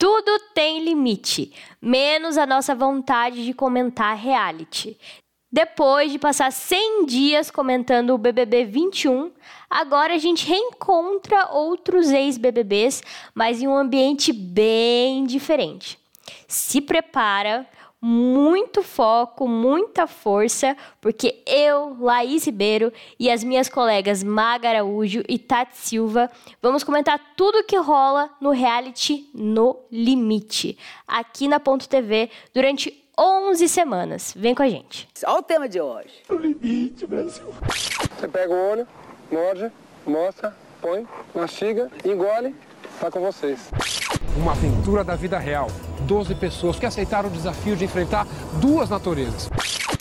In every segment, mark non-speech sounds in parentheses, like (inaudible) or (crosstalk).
Tudo tem limite, menos a nossa vontade de comentar reality. Depois de passar 100 dias comentando o BBB 21, agora a gente reencontra outros ex-BBBs, mas em um ambiente bem diferente. Se prepara, muito foco, muita força, porque eu, Laís Ribeiro e as minhas colegas Maga Araújo e Tati Silva vamos comentar tudo que rola no reality No Limite, aqui na Ponto TV, durante 11 semanas. Vem com a gente. Olha o tema de hoje. No limite, Brasil. Você pega o olho, morde, mostra, põe, mastiga, engole, tá com vocês. Uma aventura da vida real. 12 pessoas que aceitaram o desafio de enfrentar duas naturezas.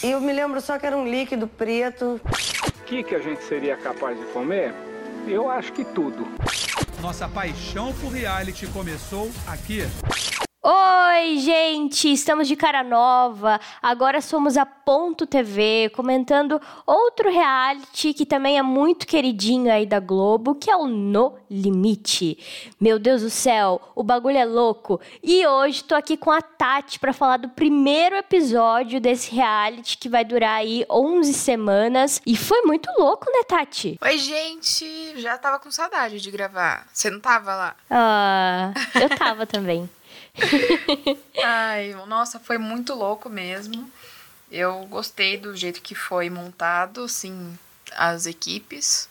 E eu me lembro só que era um líquido preto. O que, que a gente seria capaz de comer? Eu acho que tudo. Nossa paixão por reality começou aqui. Oi, gente! Estamos de cara nova. Agora somos a Ponto TV, comentando outro reality que também é muito queridinho aí da Globo, que é o No Limite. Meu Deus do céu, o bagulho é louco. E hoje tô aqui com a Tati para falar do primeiro episódio desse reality que vai durar aí 11 semanas. E foi muito louco, né, Tati? Oi, gente! Já tava com saudade de gravar. Você não tava lá? Ah, eu tava também. (laughs) (laughs) Ai, nossa, foi muito louco mesmo. Eu gostei do jeito que foi montado, assim, as equipes.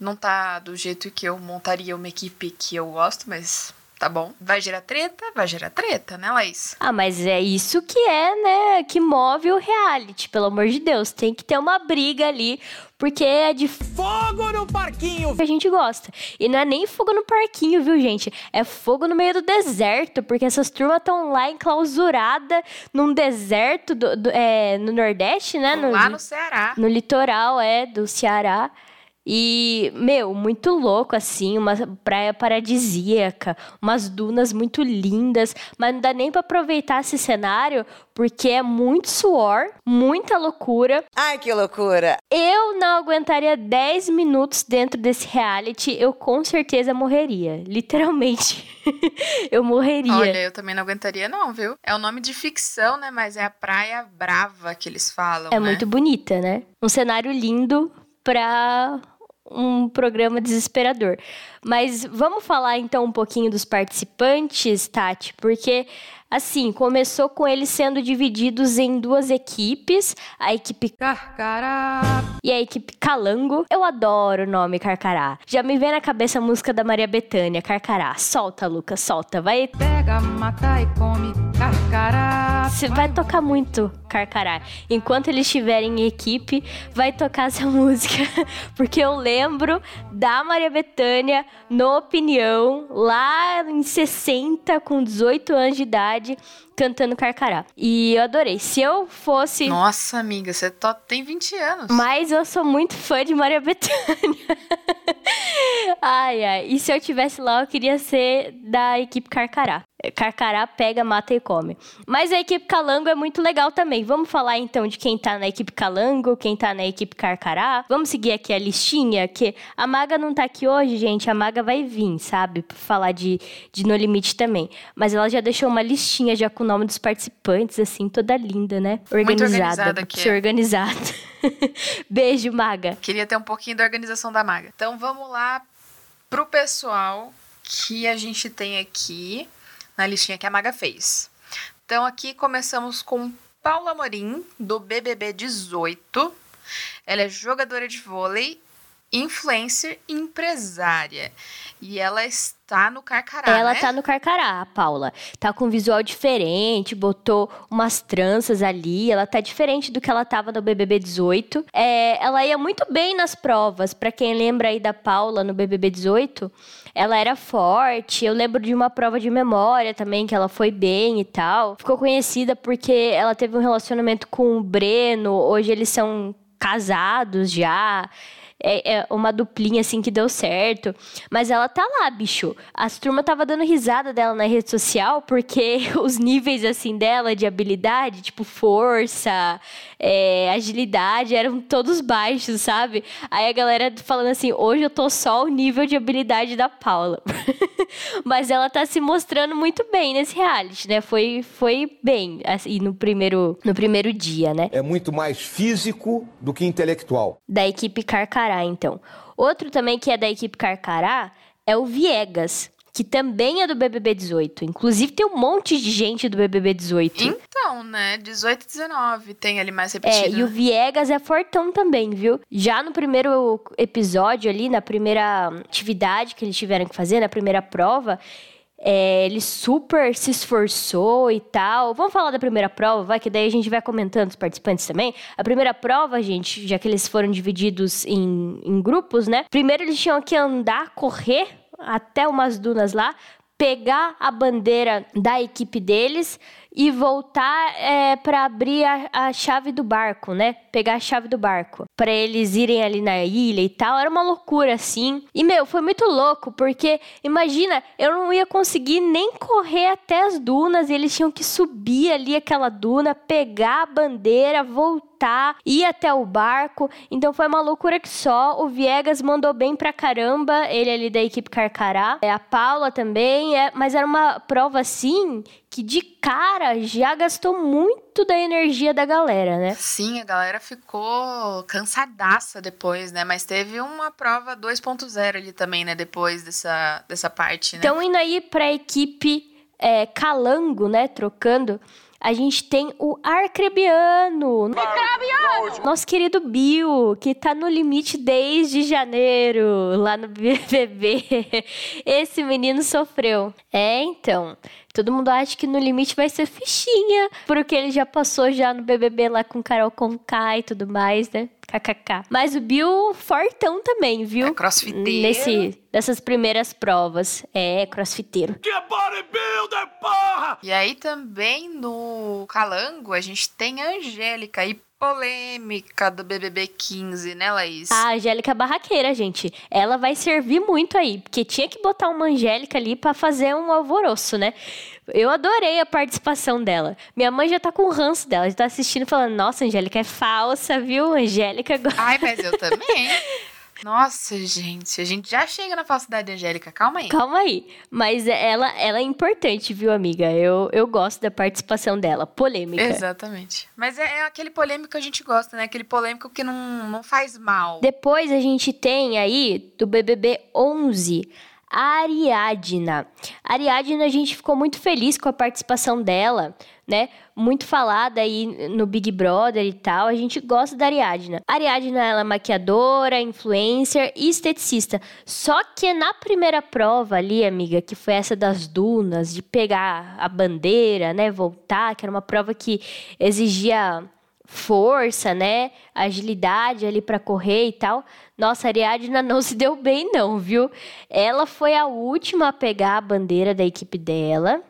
Não tá do jeito que eu montaria uma equipe que eu gosto, mas tá bom. Vai gerar treta? Vai gerar treta, né, Laís? Ah, mas é isso que é, né? Que move o reality, pelo amor de Deus. Tem que ter uma briga ali, porque é de fogo no parquinho que a gente gosta. E não é nem fogo no parquinho, viu, gente? É fogo no meio do deserto, porque essas turmas estão lá enclausurada num deserto do, do, é, no Nordeste, né? No, lá no Ceará. No litoral, é, do Ceará. E, meu, muito louco, assim, uma praia paradisíaca, umas dunas muito lindas, mas não dá nem para aproveitar esse cenário, porque é muito suor, muita loucura. Ai, que loucura! Eu não aguentaria 10 minutos dentro desse reality, eu com certeza morreria. Literalmente. (laughs) eu morreria. Olha, eu também não aguentaria, não, viu? É o nome de ficção, né? Mas é a Praia Brava que eles falam. É né? muito bonita, né? Um cenário lindo pra um programa desesperador. Mas vamos falar então um pouquinho dos participantes, Tati, porque assim, começou com eles sendo divididos em duas equipes, a equipe Carcará e a equipe Calango. Eu adoro o nome Carcará. Já me vem na cabeça a música da Maria Bethânia, Carcará. Solta, Lucas, solta. Vai. Pega, mata e come Carcará. Você vai tocar muito Carcará. Enquanto eles estiverem em equipe, vai tocar essa (laughs) música, porque eu lembro da Maria Bethânia no Opinião, lá em 60, com 18 anos de idade, cantando Carcará. E eu adorei. Se eu fosse. Nossa, amiga, você tó- tem 20 anos. Mas eu sou muito fã de Maria Bethânia. (laughs) ai, ai. E se eu tivesse lá, eu queria ser da equipe Carcará. Carcará pega, mata e come. Mas a equipe Calango é muito legal também. Vamos falar então de quem tá na equipe Calango, quem tá na equipe Carcará. Vamos seguir aqui a listinha, que a Maga não tá aqui hoje, gente. A Maga vai vir, sabe? Pra falar de, de No Limite também. Mas ela já deixou uma listinha já com o nome dos participantes, assim, toda linda, né? Muito Organizada. organizada aqui, Ser é. organizada. (laughs) Beijo, Maga. Queria ter um pouquinho da organização da maga. Então vamos lá pro pessoal que a gente tem aqui na listinha que a maga fez. Então aqui começamos com Paula Morim, do BBB 18. Ela é jogadora de vôlei, influencer e empresária. E ela está no Carcará, Ela né? tá no Carcará, a Paula. Tá com um visual diferente, botou umas tranças ali. Ela tá diferente do que ela tava no BBB 18. É, ela ia muito bem nas provas. Pra quem lembra aí da Paula no BBB 18, ela era forte. Eu lembro de uma prova de memória também, que ela foi bem e tal. Ficou conhecida porque ela teve um relacionamento com o Breno. Hoje eles são casados já. É, é uma duplinha assim que deu certo. Mas ela tá lá, bicho. As turmas tava dando risada dela na rede social porque (laughs) os níveis assim dela de habilidade, tipo força, é, agilidade, eram todos baixos, sabe? Aí a galera falando assim: hoje eu tô só o nível de habilidade da Paula. (laughs) Mas ela tá se mostrando muito bem nesse reality, né? Foi, foi bem, assim, no primeiro, no primeiro dia, né? É muito mais físico do que intelectual. Da equipe Carcará, então. Outro também que é da equipe Carcará é o Viegas que também é do BBB 18. Inclusive, tem um monte de gente do BBB 18. Então, né? 18 e 19 tem ali mais É, repetido. e o? Viegas é fortão também, viu? Já no primeiro episódio ali, na primeira atividade que eles tiveram que fazer, na primeira prova, é, ele super se esforçou e tal. Vamos falar da primeira prova, vai, que daí a gente vai comentando os participantes também. A primeira prova, gente, já que eles foram divididos em, em grupos, né? Primeiro eles tinham que andar, correr até umas dunas lá, pegar a bandeira da equipe deles e voltar é, para abrir a, a chave do barco, né? Pegar a chave do barco para eles irem ali na ilha e tal. Era uma loucura assim. E meu, foi muito louco porque imagina, eu não ia conseguir nem correr até as dunas. E eles tinham que subir ali aquela duna, pegar a bandeira, voltar, ir até o barco. Então foi uma loucura que só. O Viegas mandou bem pra caramba, ele ali da equipe Carcará. É, a Paula também, é, mas era uma prova assim que de cara já gastou muito da energia da galera, né? Sim, a galera ficou cansadaça depois, né? Mas teve uma prova 2.0 ali também, né? Depois dessa, dessa parte, né? Então, indo aí pra equipe é, Calango, né? Trocando. A gente tem o Arcrebiano. Nosso querido Bill, que tá no limite desde janeiro, lá no BBB. (laughs) Esse menino sofreu. É, então. Todo mundo acha que no limite vai ser fichinha, porque ele já passou já no BBB lá com Carol Conká e tudo mais, né? KKK. Mas o Bill fortão também, viu? É crossfiteiro. Nesse, nessas primeiras provas. É, crossfiteiro. E aí também no Calango a gente tem a Angélica e polêmica do BBB 15, né, Laís? A Angélica Barraqueira, gente. Ela vai servir muito aí, porque tinha que botar uma Angélica ali pra fazer um alvoroço, né? Eu adorei a participação dela. Minha mãe já tá com o ranço dela, já tá assistindo falando: Nossa, Angélica é falsa, viu? Angélica. Ai, mas eu também. (laughs) Nossa, gente, a gente já chega na falsidade da Angélica, calma aí. Calma aí. Mas ela, ela é importante, viu, amiga? Eu, eu gosto da participação dela. Polêmica. Exatamente. Mas é, é aquele polêmico que a gente gosta, né? Aquele polêmico que não, não faz mal. Depois a gente tem aí do BBB 11 a Ariadna. Ariadna a gente ficou muito feliz com a participação dela, né? Muito falada aí no Big Brother e tal. A gente gosta da Ariadna. Ariadna ela é maquiadora, influencer e esteticista. Só que na primeira prova ali, amiga, que foi essa das dunas, de pegar a bandeira, né, voltar, que era uma prova que exigia força, né? Agilidade ali pra correr e tal. Nossa, a Ariadna não (laughs) se deu bem, não, viu? Ela foi a última a pegar a bandeira da equipe dela.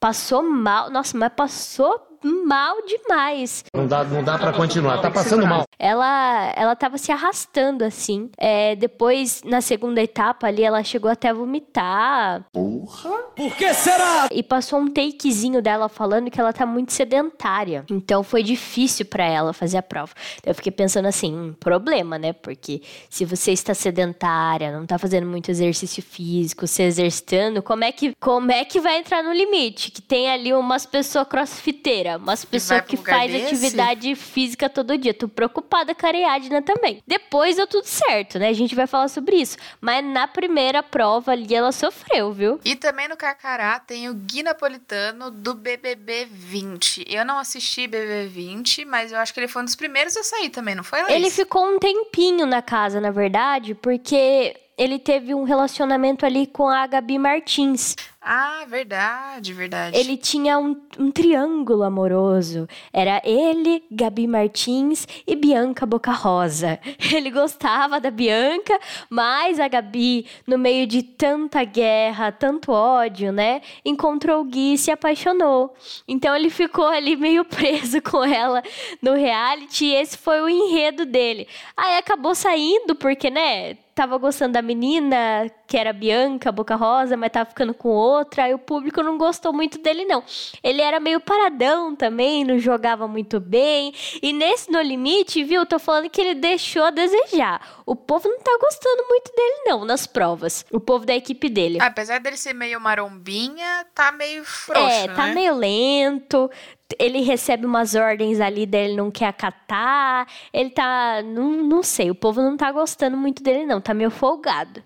Passou mal. Nossa, mas passou mal demais. Não dá, não dá para continuar. Tá passando mal. Ela, ela tava se arrastando, assim. É, depois, na segunda etapa ali, ela chegou até a vomitar. Por que será? E passou um takezinho dela falando que ela tá muito sedentária. Então foi difícil pra ela fazer a prova. Eu fiquei pensando assim, um problema, né? Porque se você está sedentária, não tá fazendo muito exercício físico, se exercitando, como é que, como é que vai entrar no limite? Que tem ali umas pessoas crossfiteiras, umas pessoas que faz desse? atividade física todo dia. Tô preocupada com a Ariadna também. Depois deu tudo certo, né? A gente vai falar sobre isso. Mas na primeira prova ali, ela sofreu, viu? E também no Carcará tem o Gui Napolitano do BBB 20. Eu não assisti BBB 20, mas eu acho que ele foi um dos primeiros a sair também, não foi, Laís? Ele ficou um tempinho na casa, na verdade, porque ele teve um relacionamento ali com a Gabi Martins. Ah, verdade, verdade. Ele tinha um, um triângulo amoroso. Era ele, Gabi Martins e Bianca Boca Rosa. (laughs) Ele gostava da Bianca, mas a Gabi, no meio de tanta guerra, tanto ódio, né? Encontrou o Gui e se apaixonou. Então ele ficou ali meio preso (laughs) com ela no reality e esse foi o enredo dele. Aí acabou saindo porque, né? tava gostando da menina, que era Bianca, Boca Rosa, mas tava ficando com outra, aí o público não gostou muito dele, não. Ele era meio paradão também, não jogava muito bem. E nesse No Limite, viu, tô falando que ele deixou a desejar. O povo não tá gostando muito dele, não, nas provas. O povo da equipe dele. Apesar dele ser meio marombinha, tá meio frouxo, É, tá né? meio lento. Ele recebe umas ordens ali dele, não quer acatar. Ele tá. Não, não sei, o povo não tá gostando muito dele, não. Tá meio folgado.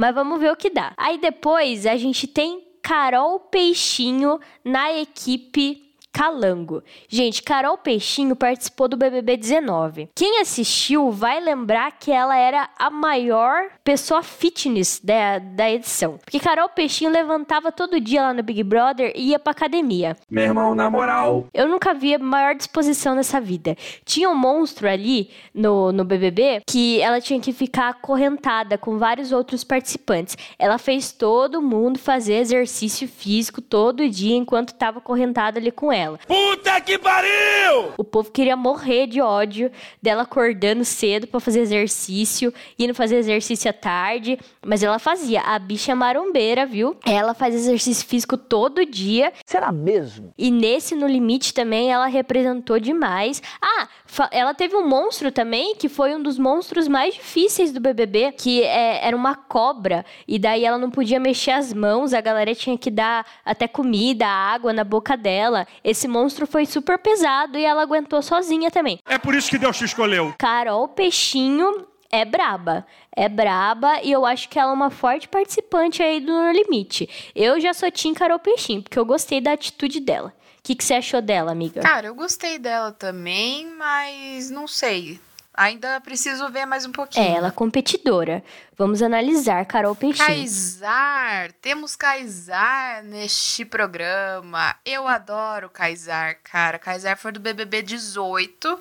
Mas vamos ver o que dá. Aí depois a gente tem Carol Peixinho na equipe Calango. Gente, Carol Peixinho participou do BBB 19. Quem assistiu vai lembrar que ela era a maior pessoa fitness da, da edição. Porque Carol Peixinho levantava todo dia lá no Big Brother e ia pra academia. Meu irmão, na moral. Eu nunca vi maior disposição nessa vida. Tinha um monstro ali no, no BBB que ela tinha que ficar acorrentada com vários outros participantes. Ela fez todo mundo fazer exercício físico todo dia enquanto tava acorrentada ali com ela. Puta que pariu! O povo queria morrer de ódio dela acordando cedo pra fazer exercício, indo fazer exercício à tarde, mas ela fazia. A bicha é marombeira, viu? Ela faz exercício físico todo dia. Será mesmo? E nesse No Limite também ela representou demais. Ah, ela teve um monstro também, que foi um dos monstros mais difíceis do BBB, que é- era uma cobra. E daí ela não podia mexer as mãos, a galera tinha que dar até comida, água na boca dela. Esse monstro foi super pesado e ela aguentou sozinha também. É por isso que Deus te escolheu. Carol Peixinho é braba. É braba e eu acho que ela é uma forte participante aí do No Limite. Eu já sou Tim Carol Peixinho, porque eu gostei da atitude dela. O que, que você achou dela, amiga? Cara, eu gostei dela também, mas não sei. Ainda preciso ver mais um pouquinho. É, ela é competidora. Vamos analisar Carol Peixinho. Kaysar, temos Kaysar neste programa. Eu adoro Kaysar, cara. Kaysar foi do BBB 18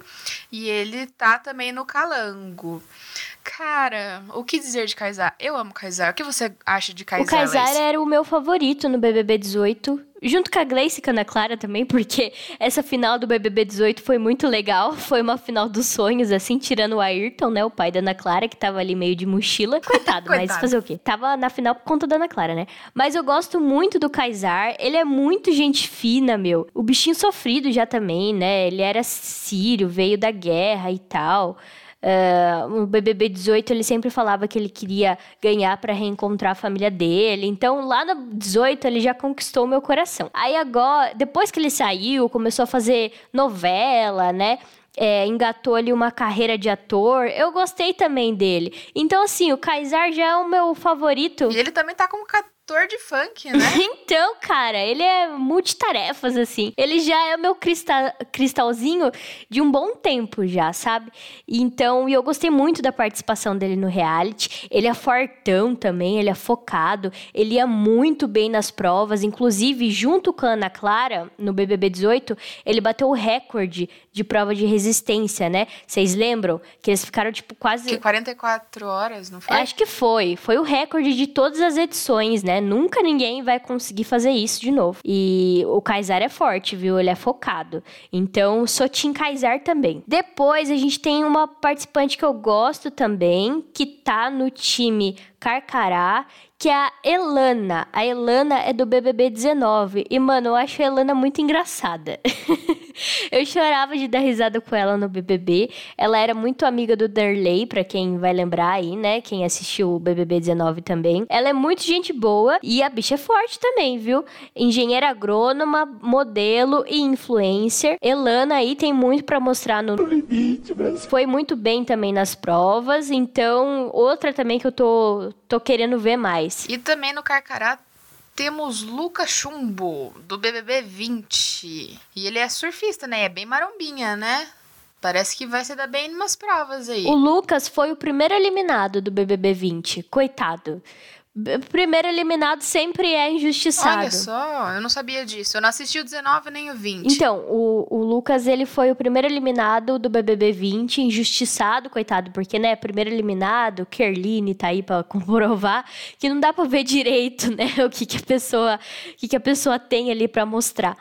e ele tá também no Calango. Cara, o que dizer de Kaysar? Eu amo Kaysar. O que você acha de Kaysar? O Kaysar era o meu favorito no BBB 18. Junto com a Gleice e com a Ana Clara também, porque essa final do BBB 18 foi muito legal. Foi uma final dos sonhos, assim, tirando o Ayrton, né? O pai da Ana Clara, que tava ali meio de mochila. (laughs) Coitado, mas Coitado. fazer o quê? Tava na final por conta da Ana Clara, né? Mas eu gosto muito do Kaysar. Ele é muito gente fina, meu. O bichinho sofrido já também, né? Ele era sírio, veio da guerra e tal. Ah, o BBB 18 ele sempre falava que ele queria ganhar pra reencontrar a família dele. Então, lá no 18 ele já conquistou o meu coração. Aí agora, depois que ele saiu, começou a fazer novela, né? É, engatou ali uma carreira de ator. Eu gostei também dele. Então, assim, o Kaysar já é o meu favorito. E ele também tá como cantor de funk, né? (laughs) Então, cara, ele é multitarefas, assim. Ele já é o meu crista- cristalzinho de um bom tempo já, sabe? Então, e eu gostei muito da participação dele no reality. Ele é fortão também, ele é focado, ele ia muito bem nas provas. Inclusive, junto com a Ana Clara, no BBB 18, ele bateu o recorde de prova de resistência, né? Vocês lembram? Que eles ficaram, tipo, quase... Que 44 horas, não foi? Acho que foi. Foi o recorde de todas as edições, né? Nunca ninguém vai conseguir fazer isso de novo. E o Kaysar é forte, viu? Ele é focado. Então, sou Team Kaysar também. Depois, a gente tem uma participante que eu gosto também, que tá no time Carcará, que é a Elana. A Elana é do BBB 19. E, mano, eu acho a Elana muito engraçada. (laughs) eu chorava de dar risada com ela no BBB. Ela era muito amiga do Derley, pra quem vai lembrar aí, né? Quem assistiu o BBB 19 também. Ela é muito gente boa e a bicha é forte também, viu? Engenheira agrônoma, modelo e influencer. Elana aí tem muito pra mostrar no foi muito bem também nas provas, então outra também que eu tô, tô querendo ver mais. E também no Carcará temos Luca Chumbo, do BBB 20. E ele é surfista, né? É bem marombinha, né? Parece que vai se dar bem em umas provas aí. O Lucas foi o primeiro eliminado do BBB 20. Coitado. Primeiro eliminado sempre é injustiçado. Olha só, eu não sabia disso. Eu não assisti o 19 nem o 20. Então, o, o Lucas, ele foi o primeiro eliminado do BBB 20, injustiçado, coitado, porque, né, primeiro eliminado, Kerline tá aí pra comprovar que não dá pra ver direito, né, (laughs) o que que a pessoa, o que que a pessoa tem ali pra mostrar.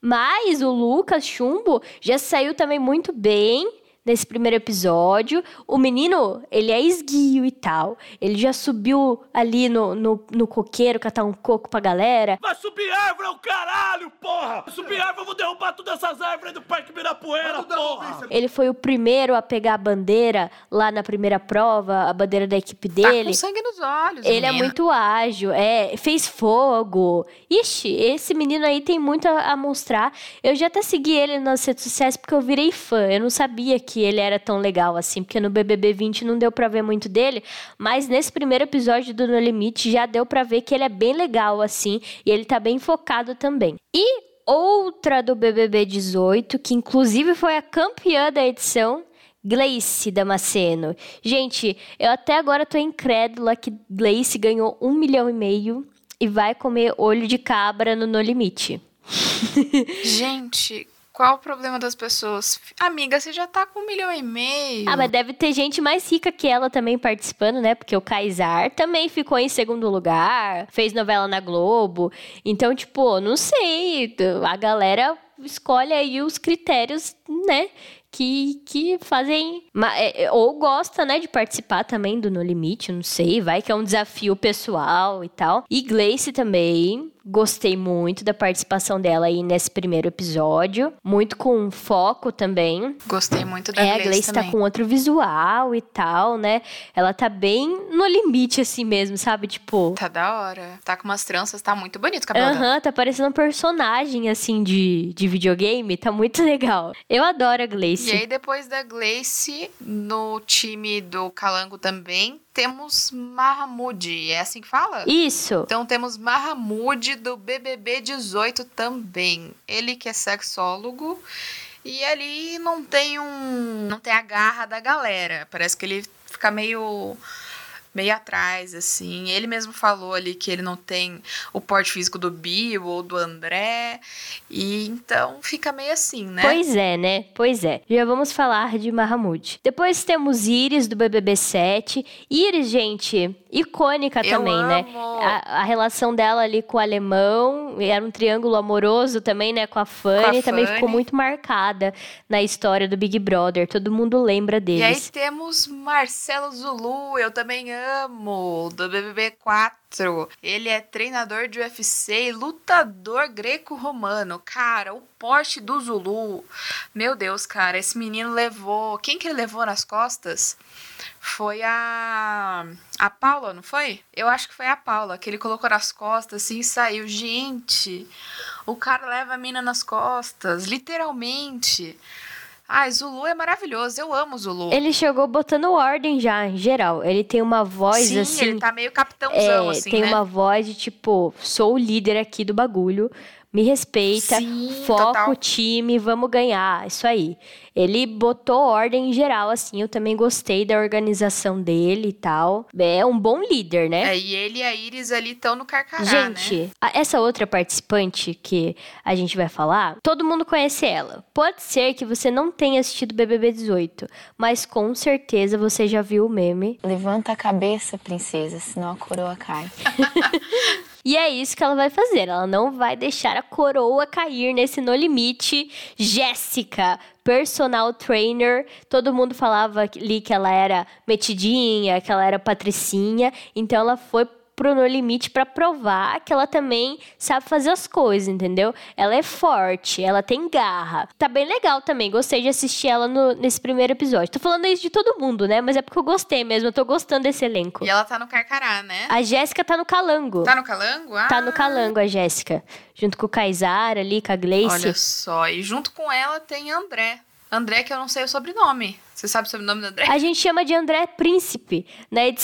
Mas o Lucas Chumbo já saiu também muito bem nesse primeiro episódio. O menino, ele é esguio e tal. Ele já subiu ali no, no, no coqueiro, catar um coco pra galera. Vai subir árvore ao caralho, porra! Subir árvore, eu vou derrubar todas essas árvores do Parque Ibirapuera, porra! Ele foi o primeiro a pegar a bandeira lá na primeira prova, a bandeira da equipe Tá dele. com sangue nos olhos, Ele é muito ágil, é, fez fogo. Ixi, esse menino aí tem muito a, a mostrar. Eu já até segui ele nas redes sociais porque eu virei fã. Eu não sabia que ele era tão legal assim, porque no BBB 20 não deu pra ver muito dele, mas nesse primeiro episódio do No Limite já deu pra ver que ele é bem legal assim, e ele tá bem focado também. E outra do BBB 18, que inclusive foi a campeã da edição, Gleice Damasceno. Gente, eu até agora tô incrédula que Gleice ganhou um milhão e meio e vai comer olho de cabra no No Limite. (laughs) Gente, qual o problema das pessoas? Amiga, você já tá com um milhão e meio. Ah, mas deve ter gente mais rica que ela também participando, né? Porque o Kaysar também ficou em segundo lugar, fez novela na Globo. Então, tipo, não sei. A galera escolhe aí os critérios, né? Que, que fazem. é, é, Ou gosta, né, de participar também do No Limite, não sei. Vai que é um desafio pessoal e tal. E Gleice também. Gostei muito da participação dela aí nesse primeiro episódio. Muito com foco também. Gostei muito da É, a Gleice Gleice tá também. com outro visual e tal, né? Ela tá bem no limite, assim mesmo, sabe? Tipo. Tá da hora. Tá com umas tranças, tá muito bonito o cabelo Aham, dela. tá parecendo um personagem, assim, de, de videogame. Tá muito (laughs) legal. Eu adoro a Gleice. E aí, depois da Gleice, no time do Calango também, temos Mahamud. É assim que fala? Isso. Então temos Mahamud do BBB 18 também. Ele que é sexólogo e ali não tem um, não tem a garra da galera. Parece que ele fica meio meio atrás assim. Ele mesmo falou ali que ele não tem o porte físico do Bill ou do André e então fica meio assim, né? Pois é, né? Pois é. Já vamos falar de Mahamud. Depois temos Iris do BBB 7. Iris, gente, icônica Eu também, né? amo. A, a relação dela ali com o alemão era um triângulo amoroso também, né? Com a Fanny, Com a também Fanny. ficou muito marcada na história do Big Brother. Todo mundo lembra E aí deles. temos Marcelo Zulu, eu também amo, do BBB 4. Ele é treinador de UFC e lutador greco-romano. Cara, o porte do Zulu. Meu Deus, cara, esse menino levou. Quem que ele levou nas costas? Foi a. A Paula, não foi? Eu acho que foi a Paula, que ele colocou nas costas assim e saiu. Gente, o cara leva a mina nas costas, literalmente. Ai, Zulu é maravilhoso, eu amo Zulu. Ele chegou botando ordem já, em geral. Ele tem uma voz Sim, assim. ele tá meio capitãozão, É, assim, tem né? uma voz de tipo, sou o líder aqui do bagulho, me respeita, Sim, foco total. o time, vamos ganhar, isso aí. Ele botou ordem em geral, assim, eu também gostei da organização dele e tal. É um bom líder, né? É, e ele e a Iris ali estão no carcará, Gente, né? a- essa outra participante que a gente vai falar, todo mundo conhece ela. Pode ser que você não tenha assistido BBB 18, mas com certeza você já viu o meme. Levanta a cabeça, princesa, senão a coroa cai. (laughs) E é isso que ela vai fazer. Ela não vai deixar a coroa cair nesse No Limite. Jéssica, personal trainer. Todo mundo falava ali que ela era metidinha, que ela era patricinha. Então ela foi pro No Limite pra provar que ela também sabe fazer as coisas, entendeu? Ela é forte, ela tem garra. Tá bem legal também. Gostei de assistir ela no- nesse primeiro episódio. Tô falando isso de todo mundo, né? Mas é porque eu gostei mesmo. Eu tô gostando desse elenco. E ela tá no carcará, né? A Jéssica tá no calango. Tá no calango? Ah, Tá no calango a Jéssica. Junto com o Kaysar ali, com a Gleice. Olha só, e junto com ela tem André. André, que eu não sei o sobrenome. Você sabe sobre o nome do André? A gente chama de André Príncipe, né? (laughs)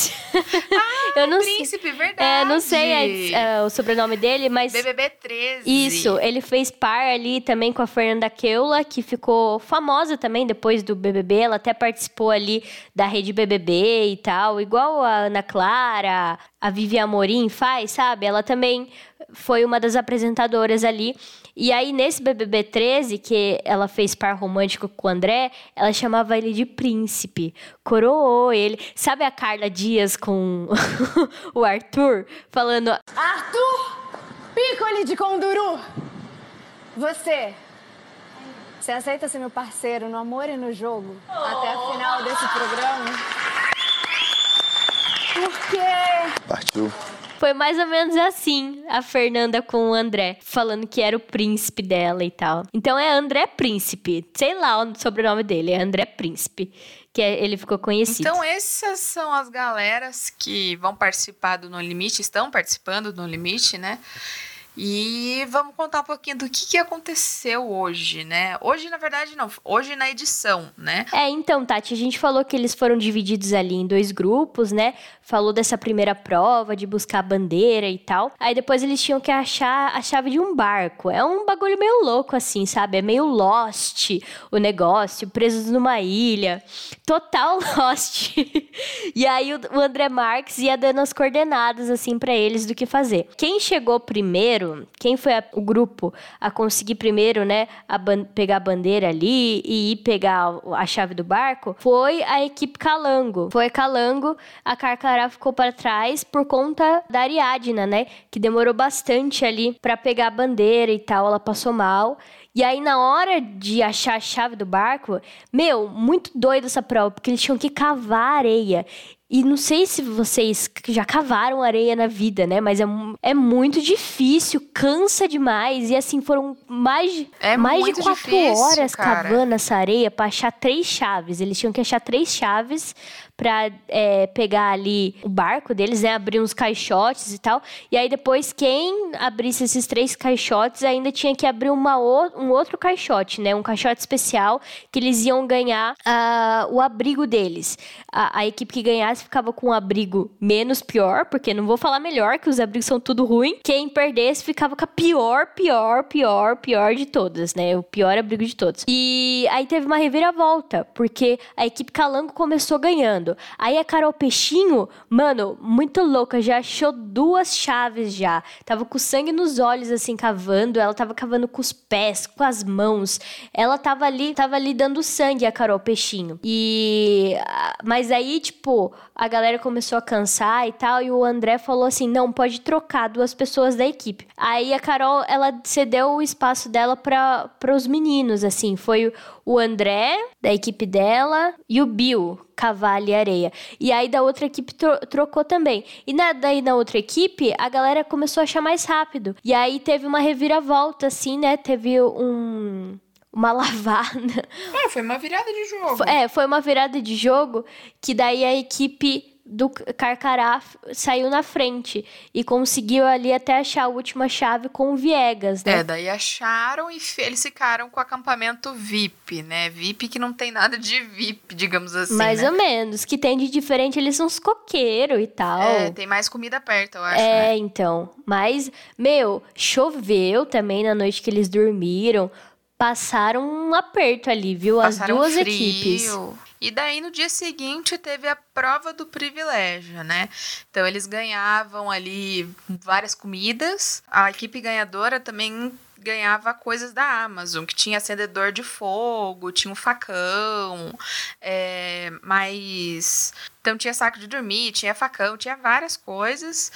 Ah, eu não Príncipe, sei, verdade. É, não sei é, o sobrenome dele, mas... BBB 13. Isso, ele fez par ali também com a Fernanda Keula, que ficou famosa também depois do BBB. Ela até participou ali da rede BBB e tal, igual a Ana Clara, a Vivi Amorim faz, sabe? Ela também foi uma das apresentadoras ali. E aí, nesse BBB 13, que ela fez par romântico com o André, ela chamava ele de príncipe. Coroou ele. Sabe a Carla Dias com (laughs) o Arthur? Falando... Arthur! Pícole de Conduru! Você... Você aceita ser meu parceiro no amor e no jogo? Oh. Até a final desse programa? Por quê? Partiu. Foi mais ou menos assim a Fernanda com o André, falando que era o príncipe dela e tal. Então é André Príncipe. Sei lá o sobrenome dele, é André Príncipe. Que é, ele ficou conhecido. Então, essas são as galeras que vão participar do No Limite, estão participando do No Limite, né? E vamos contar um pouquinho do que, que aconteceu hoje, né? Hoje, na verdade, não. Hoje na edição, né? É, então, Tati, a gente falou que eles foram divididos ali em dois grupos, né? Falou dessa primeira prova, de buscar a bandeira e tal. Aí depois eles tinham que achar a chave de um barco. É um bagulho meio louco, assim, sabe? É meio lost o negócio, presos numa ilha. Total (laughs) lost. e aí o André Marques ia dando as coordenadas, assim, para eles do que fazer. Quem chegou primeiro primeiro, quem foi a, o grupo a conseguir primeiro, né, a pegar a bandeira ali e ir pegar a chave do barco, foi a equipe Calango. Foi Calango, a Carcará ficou para trás por conta da Ariadna, né, que demorou bastante ali para pegar a bandeira e tal, ela passou mal. E aí, na hora de achar a chave do barco, meu, muito doido essa prova, porque eles tinham que cavar areia. E não sei se vocês já cavaram areia na vida, né? Mas é, é muito difícil, cansa demais. E assim, foram mais, é mais de quatro difícil, horas cara. cavando essa areia para achar três chaves. Eles tinham que achar três chaves para é, pegar ali o barco deles, né? Abrir uns caixotes e tal. E aí depois, quem abrisse esses três caixotes ainda tinha que abrir uma o, um outro caixote, né? Um caixote especial que eles iam ganhar uh, o abrigo deles. A, a, equipe que ganhasse ficava com um abrigo menos pior, porque não vou falar melhor, que os abrigos são tudo ruim. Quem perdesse ficava com a pior, pior, pior, pior de todas, né? O pior abrigo de todos. E aí teve uma reviravolta, porque a equipe Calango começou ganhando. Aí a Carol Peixinho, mano, muito louca, já achou duas chaves já. Tava com sangue nos olhos, assim, cavando. Ela tava cavando com os pés, com as mãos. Ela tava ali, tava ali dando sangue, a Carol Peixinho. E. Mas aí, tipo, a galera começou a cansar e tal. E o André falou assim: não, pode trocar duas pessoas da equipe. Aí a Carol, ela cedeu o espaço dela para os meninos, assim. Foi o André, da equipe dela, e o Bill, cavalo e areia. E aí da outra equipe tro trocou também. E na, daí na outra equipe, a galera começou a achar mais rápido. E aí teve uma reviravolta, assim, né? Teve um uma (laughs) lavada. É, foi uma virada de jogo. É, foi uma virada de jogo que daí a equipe do Carcará saiu na frente e conseguiu ali até achar a última chave com o Viegas, né? É, daí acharam e eles ficaram com o acampamento VIP, né? VIP que não tem nada de VIP, digamos assim. Mais né? ou menos. Que tem de diferente, eles são os coqueiros e tal. É, tem mais comida perto, eu acho. É, né? então. Mas, meu, choveu também na noite que eles dormiram. Passaram um aperto ali, viu? Passaram As duas frio. equipes. E daí no dia seguinte teve a prova do privilégio, né? Então eles ganhavam ali várias comidas. A equipe ganhadora também ganhava coisas da Amazon, que tinha acendedor de fogo, tinha um facão, é, mas então tinha saco de dormir, tinha facão, tinha várias coisas.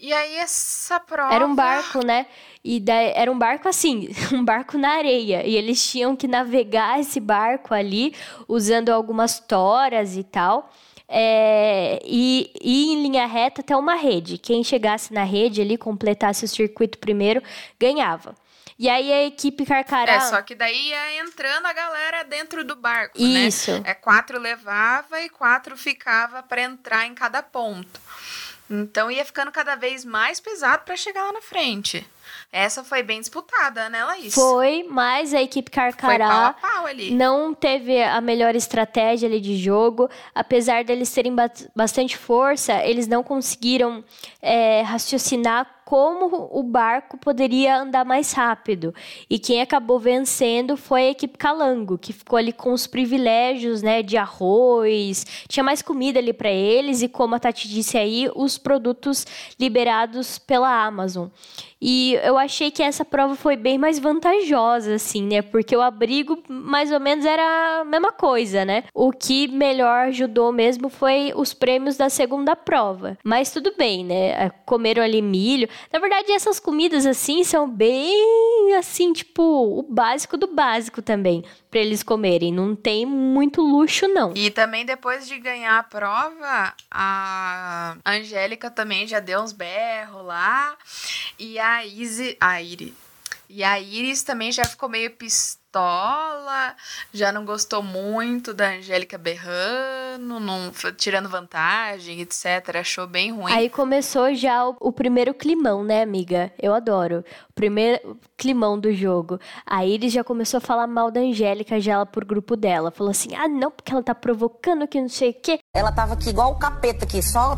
E aí essa prova Era um barco, né? E daí, era um barco assim, (laughs) um barco na areia. E eles tinham que navegar esse barco ali, usando algumas toras e tal. É, e, e em linha reta até uma rede. Quem chegasse na rede ali, completasse o circuito primeiro, ganhava. E aí a equipe Carcará. É, só que daí ia entrando a galera dentro do barco, Isso. né? É, quatro levava e quatro ficava para entrar em cada ponto. Então ia ficando cada vez mais pesado para chegar lá na frente. Essa foi bem disputada, né, Laís? Foi, mas a equipe Carcará pau a pau não teve a melhor estratégia ali de jogo. Apesar deles terem ba- bastante força, eles não conseguiram é, raciocinar como o barco poderia andar mais rápido. E quem acabou vencendo foi a equipe Calango, que ficou ali com os privilégios, né, de arroz, tinha mais comida ali para eles e como a Tati disse aí, os produtos liberados pela Amazon. E eu achei que essa prova foi bem mais vantajosa, assim, né? Porque o abrigo, mais ou menos, era a mesma coisa, né? O que melhor ajudou mesmo foi os prêmios da segunda prova. Mas tudo bem, né? Comeram ali milho. Na verdade, essas comidas, assim, são bem, assim, tipo, o básico do básico também, pra eles comerem. Não tem muito luxo, não. E também depois de ganhar a prova, a Angélica também já deu uns berros lá. E a Izzy, a Iris. E a Iris também já ficou meio pistola, já não gostou muito da Angélica berrando, não, tirando vantagem, etc. Achou bem ruim. Aí começou já o, o primeiro climão, né, amiga? Eu adoro. O primeiro climão do jogo. A Iris já começou a falar mal da Angélica já lá por grupo dela. Falou assim: ah, não, porque ela tá provocando que não sei o quê. Ela tava aqui igual o capeta aqui, só.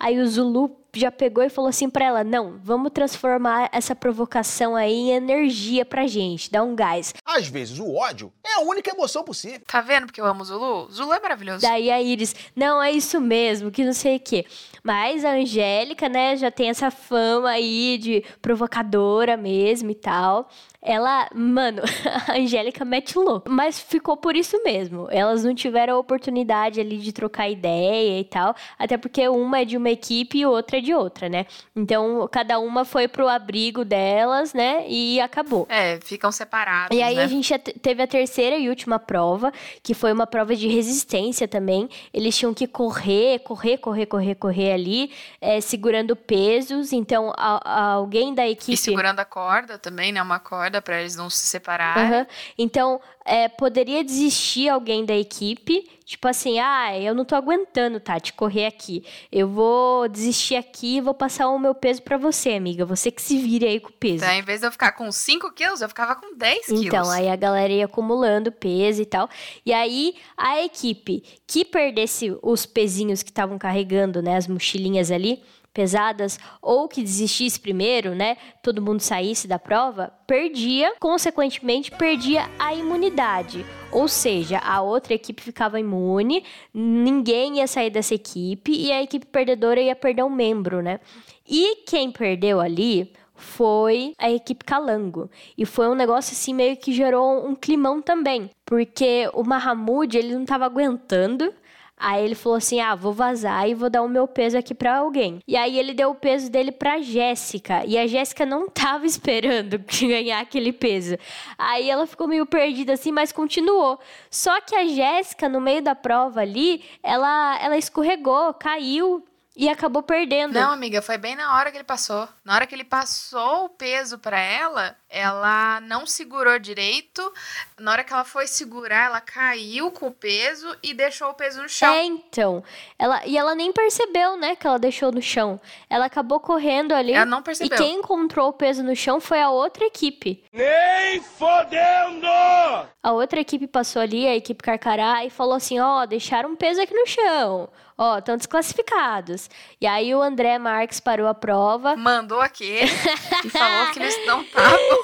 Aí o Zulu já pegou e falou assim pra ela: não, vamos transformar essa provocação aí em energia pra gente, dá um gás. Às vezes o ódio é a única emoção possível. Tá vendo porque eu amo o Zulu? Zulu é maravilhoso. Daí a Iris, não, é isso mesmo, que não sei o quê. Mas a Angélica, né, já tem essa fama aí de provocadora mesmo e tal. Ela, mano, (laughs) a Angélica mete louco. Mas ficou por isso mesmo. Elas não tiveram a oportunidade ali de trocar ideia e tal. Até porque uma é de uma equipe e outra é de outra, né? Então, cada uma foi pro abrigo delas, né? E acabou. É, ficam separados. E aí né? a gente teve a terceira e última prova, que foi uma prova de resistência também. Eles tinham que correr, correr, correr, correr, correr ali, é, segurando pesos. Então, a, a alguém da equipe. E segurando a corda também, né? Uma corda para eles não se separarem. Uhum. Então, é, poderia desistir alguém da equipe, tipo assim, ah, eu não tô aguentando, Tati, correr aqui. Eu vou desistir aqui e vou passar o meu peso para você, amiga. Você que se vire aí com o peso. Então, em vez de eu ficar com 5 quilos, eu ficava com 10 quilos. Então, aí a galera ia acumulando peso e tal. E aí, a equipe que perdesse os pezinhos que estavam carregando, né, as mochilinhas ali, pesadas ou que desistisse primeiro, né? Todo mundo saísse da prova, perdia, consequentemente perdia a imunidade. Ou seja, a outra equipe ficava imune, ninguém ia sair dessa equipe e a equipe perdedora ia perder um membro, né? E quem perdeu ali foi a equipe Calango. E foi um negócio assim meio que gerou um climão também, porque o Mahamud, ele não tava aguentando Aí ele falou assim: "Ah, vou vazar e vou dar o meu peso aqui para alguém". E aí ele deu o peso dele para Jéssica, e a Jéssica não tava (laughs) esperando (laughs) ganhar aquele peso. Aí ela ficou meio perdida assim, mas continuou. Só que a Jéssica no meio da prova ali, ela ela escorregou, caiu e acabou perdendo. Não, amiga, foi bem na hora que ele passou. Na hora que ele passou o peso para ela, ela não segurou direito. Na hora que ela foi segurar, ela caiu com o peso e deixou o peso no chão. É, então. Ela, e ela nem percebeu, né, que ela deixou no chão. Ela acabou correndo ali. Ela não percebeu. E quem encontrou o peso no chão foi a outra equipe. Nem fodendo! A outra equipe passou ali, a equipe Carcará, e falou assim: ó, oh, deixaram um peso aqui no chão. Ó, oh, estão desclassificados. E aí o André Marques parou a prova. Mandou aquele e falou que eles não (laughs) estavam.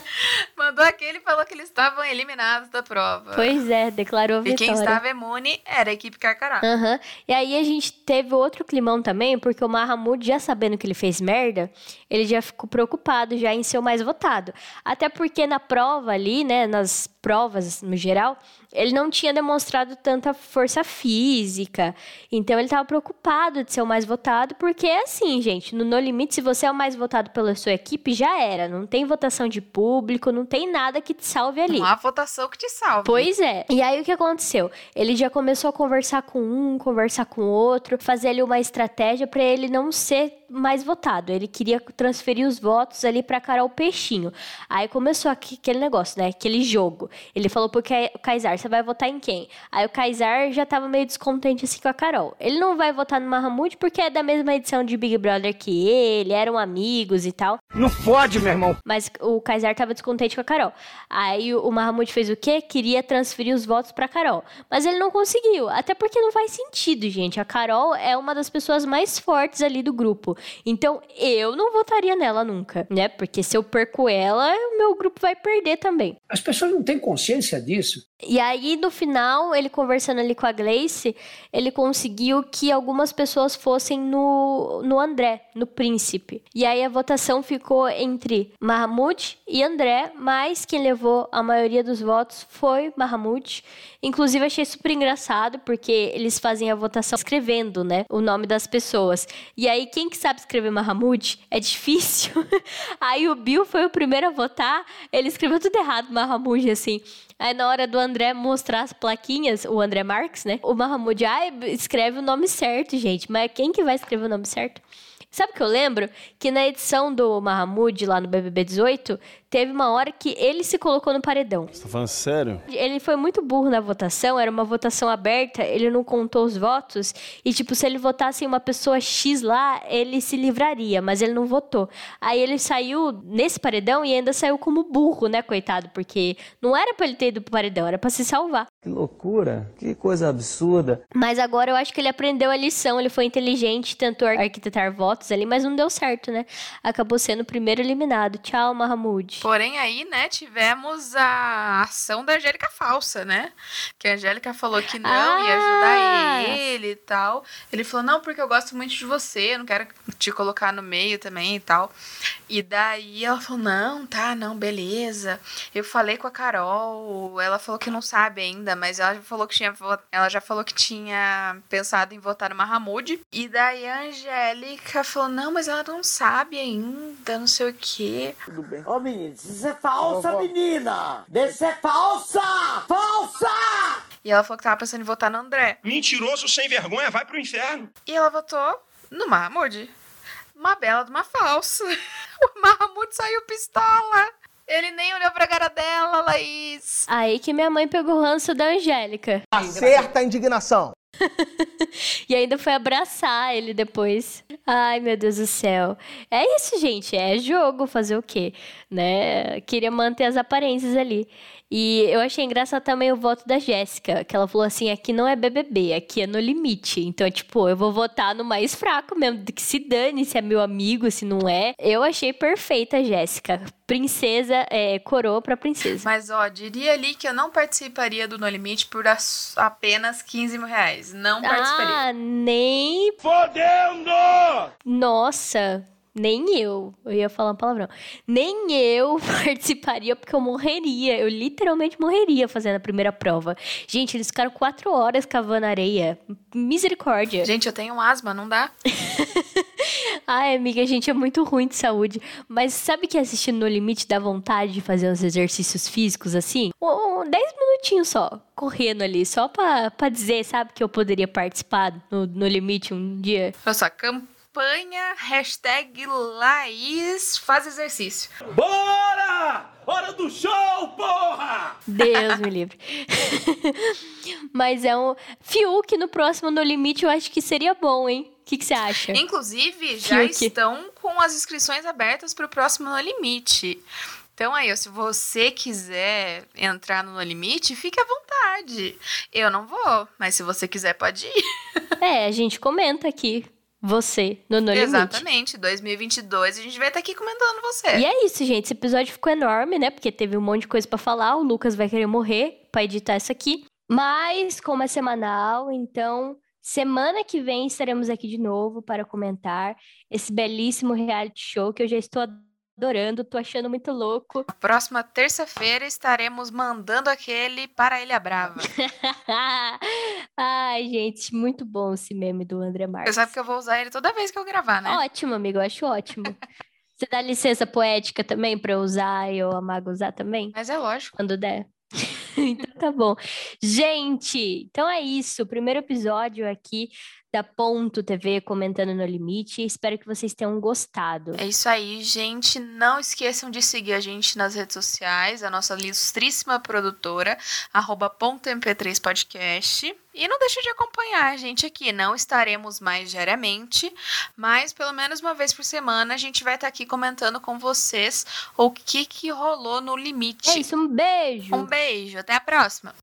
(laughs) Mandou aquele e falou que eles estavam eliminados da prova. Pois é, declarou a e vitória. quem estava imune era a equipe Carcará. Uhum. E aí a gente teve outro climão também, porque o Mahamud, já sabendo que ele fez merda, ele já ficou preocupado já em ser o mais votado. Até porque na prova ali, né, nas provas no geral, ele não tinha demonstrado tanta força física. Então ele estava preocupado de ser o mais votado, porque é assim, gente, no No Limite, se você é o mais votado pela sua equipe, já era. Não tem votação de público, não tem nada que te salve ali. Não há votação que te salve. Pois é. E aí o que aconteceu? Ele já começou a conversar com um, conversar com outro, fazer ali uma estratégia para ele não ser mais votado. Ele queria transferir os votos ali para Carol Peixinho. Aí começou aquele negócio, né? Aquele jogo. Ele falou pro Kaysar, você vai votar em quem? Aí o Kaysar já tava meio descontente assim com a Carol. Ele não vai votar no Mahamud porque é da mesma edição de Big Brother que ele, eram amigos e tal. Não fode, meu irmão. Mas o Kaysar tava descontente com a Carol. Aí o Mahamud fez o quê? Queria transferir os votos pra Carol. Mas ele não conseguiu. Até porque não faz sentido, gente. A Carol é uma das pessoas mais fortes ali do grupo. Então eu não votaria nela nunca, né? Porque se eu perco ela, o meu grupo vai perder também. As pessoas não têm consciência disso. E aí, no final, ele conversando ali com a Gleice, ele conseguiu que algumas pessoas fossem no, no André, no príncipe. E aí a votação ficou entre Mahmoud e André, mas quem levou a maioria dos votos foi Mahmoud. Inclusive, achei super engraçado, porque eles fazem a votação escrevendo, né? O nome das pessoas. E aí, quem que sabe escrever Mahmoud? É difícil. (laughs) aí o Bill foi o primeiro a votar, ele escreveu tudo errado, Mahmoud, assim. Aí na hora do André mostrar as plaquinhas, o André Marques, né? O Mahmoud, ah, escreve o nome certo, gente. Mas quem que vai escrever o nome certo? Sabe o que eu lembro? Que na edição do Mahamud, lá no BBB 18, teve uma hora que ele se colocou no paredão. Você tá falando sério? Ele foi muito burro na votação, era uma votação aberta, ele não contou os votos. E, tipo, se ele votasse em uma pessoa X lá, ele se livraria, mas ele não votou. Aí ele saiu nesse paredão e ainda saiu como burro, né, coitado? Porque não era pra ele ter ido pro paredão, era pra se salvar. Que loucura, que coisa absurda. Mas agora eu acho que ele aprendeu a lição, ele foi inteligente, tentou arquitetar votos ali, mas não deu certo, né? Acabou sendo o primeiro eliminado. Tchau, Mahamud. Porém, aí, né, tivemos a ação da Angélica falsa, né? Que a Angélica falou que não Ah! ia ajudar ele e tal. Ele falou, não, porque eu gosto muito de você, eu não quero te colocar no meio também e tal. E daí ela falou, não, tá, não, beleza. Eu falei com a Carol, ela falou que não sabe ainda, mas ela já falou que tinha, ela já falou que tinha pensado em votar no Mahamud. E daí a Angélica falou, não, mas ela não sabe ainda, não sei o quê. Tudo bem. Ô, menino, isso é falsa, menina! Deixa de ser falsa! Falsa! E ela falou que tava pensando em votar no André. Mentiroso sem vergonha, vai pro inferno. E ela votou no Mahmoud. Uma bela de uma falsa. (laughs) O Mahmoud saiu pistola. Ele nem olhou pra cara dela, Laís. Aí que minha mãe pegou o ranço da Angélica. Acerta a indignação. (laughs) E ainda foi abraçar ele depois. Ai, meu Deus do céu. É isso, gente. É jogo, fazer o quê? Né? Queria manter as aparências ali. E eu achei engraçado também o voto da Jéssica, que ela falou assim: aqui não é BBB, aqui é no limite. Então, tipo, eu vou votar no mais fraco mesmo, que se dane se é meu amigo, se não é. Eu achei perfeita a Jéssica. Princesa, é, coroa pra princesa. Mas, ó, diria ali que eu não participaria do No Limite por as- apenas 15 mil reais. Não participaria. Ah, nem. Fodendo! Nossa, nem eu. Eu ia falar um palavrão. Nem eu (laughs) participaria porque eu morreria. Eu literalmente morreria fazendo a primeira prova. Gente, eles ficaram quatro horas cavando areia. Misericórdia. Gente, eu tenho asma, não dá? (laughs) Ai, amiga, a gente é muito ruim de saúde. Mas sabe que assistindo No Limite dá vontade de fazer uns exercícios físicos assim? Um, um, dez minutinhos só, correndo ali, só pra, pra dizer, sabe, que eu poderia participar no, no Limite um dia. Nossa, campanha, hashtag Laís faz exercício. Bora! Hora do show, porra! Deus me livre. (laughs) Mas é um. Fiuk no próximo No Limite eu acho que seria bom, hein? O que que você acha? Inclusive, já Fiuk. estão com as inscrições abertas para o próximo No Limite. Então aí, se você quiser entrar no No Limite, fique à vontade. Eu não vou, mas se você quiser, pode ir. (laughs) É, a gente comenta aqui. Você, no No Limite. Exatamente, 2022 a gente vai estar aqui comentando você. E é isso, gente. Esse episódio ficou enorme, né? Porque teve um monte de coisa pra falar. O Lucas vai querer morrer pra editar isso aqui. Mas, como é semanal, então semana que vem estaremos aqui de novo para comentar esse belíssimo reality show que eu já estou adorando, tô achando muito louco. Próxima terça-feira estaremos mandando aquele para a Ilha Brava. (laughs) Ai, gente, muito bom esse meme do André Você Marques. sabe que eu vou usar ele toda vez que eu gravar, né? Ótimo, amigo, eu acho ótimo. (laughs) Você dá licença poética também pra eu usar e eu amago usar também? Mas é lógico. Quando der. (laughs) então tá bom. Gente, então é isso. Primeiro episódio aqui da Ponto TV comentando no limite. Espero que vocês tenham gostado. É isso aí, gente. Não esqueçam de seguir a gente nas redes sociais, a nossa ilustríssima produtora, arroba ponto MP3 Podcast. E não deixe de acompanhar a gente aqui. Não estaremos mais diariamente, mas pelo menos uma vez por semana a gente vai estar aqui comentando com vocês o que, que rolou no limite. É isso, um beijo. Um beijo, até a próxima.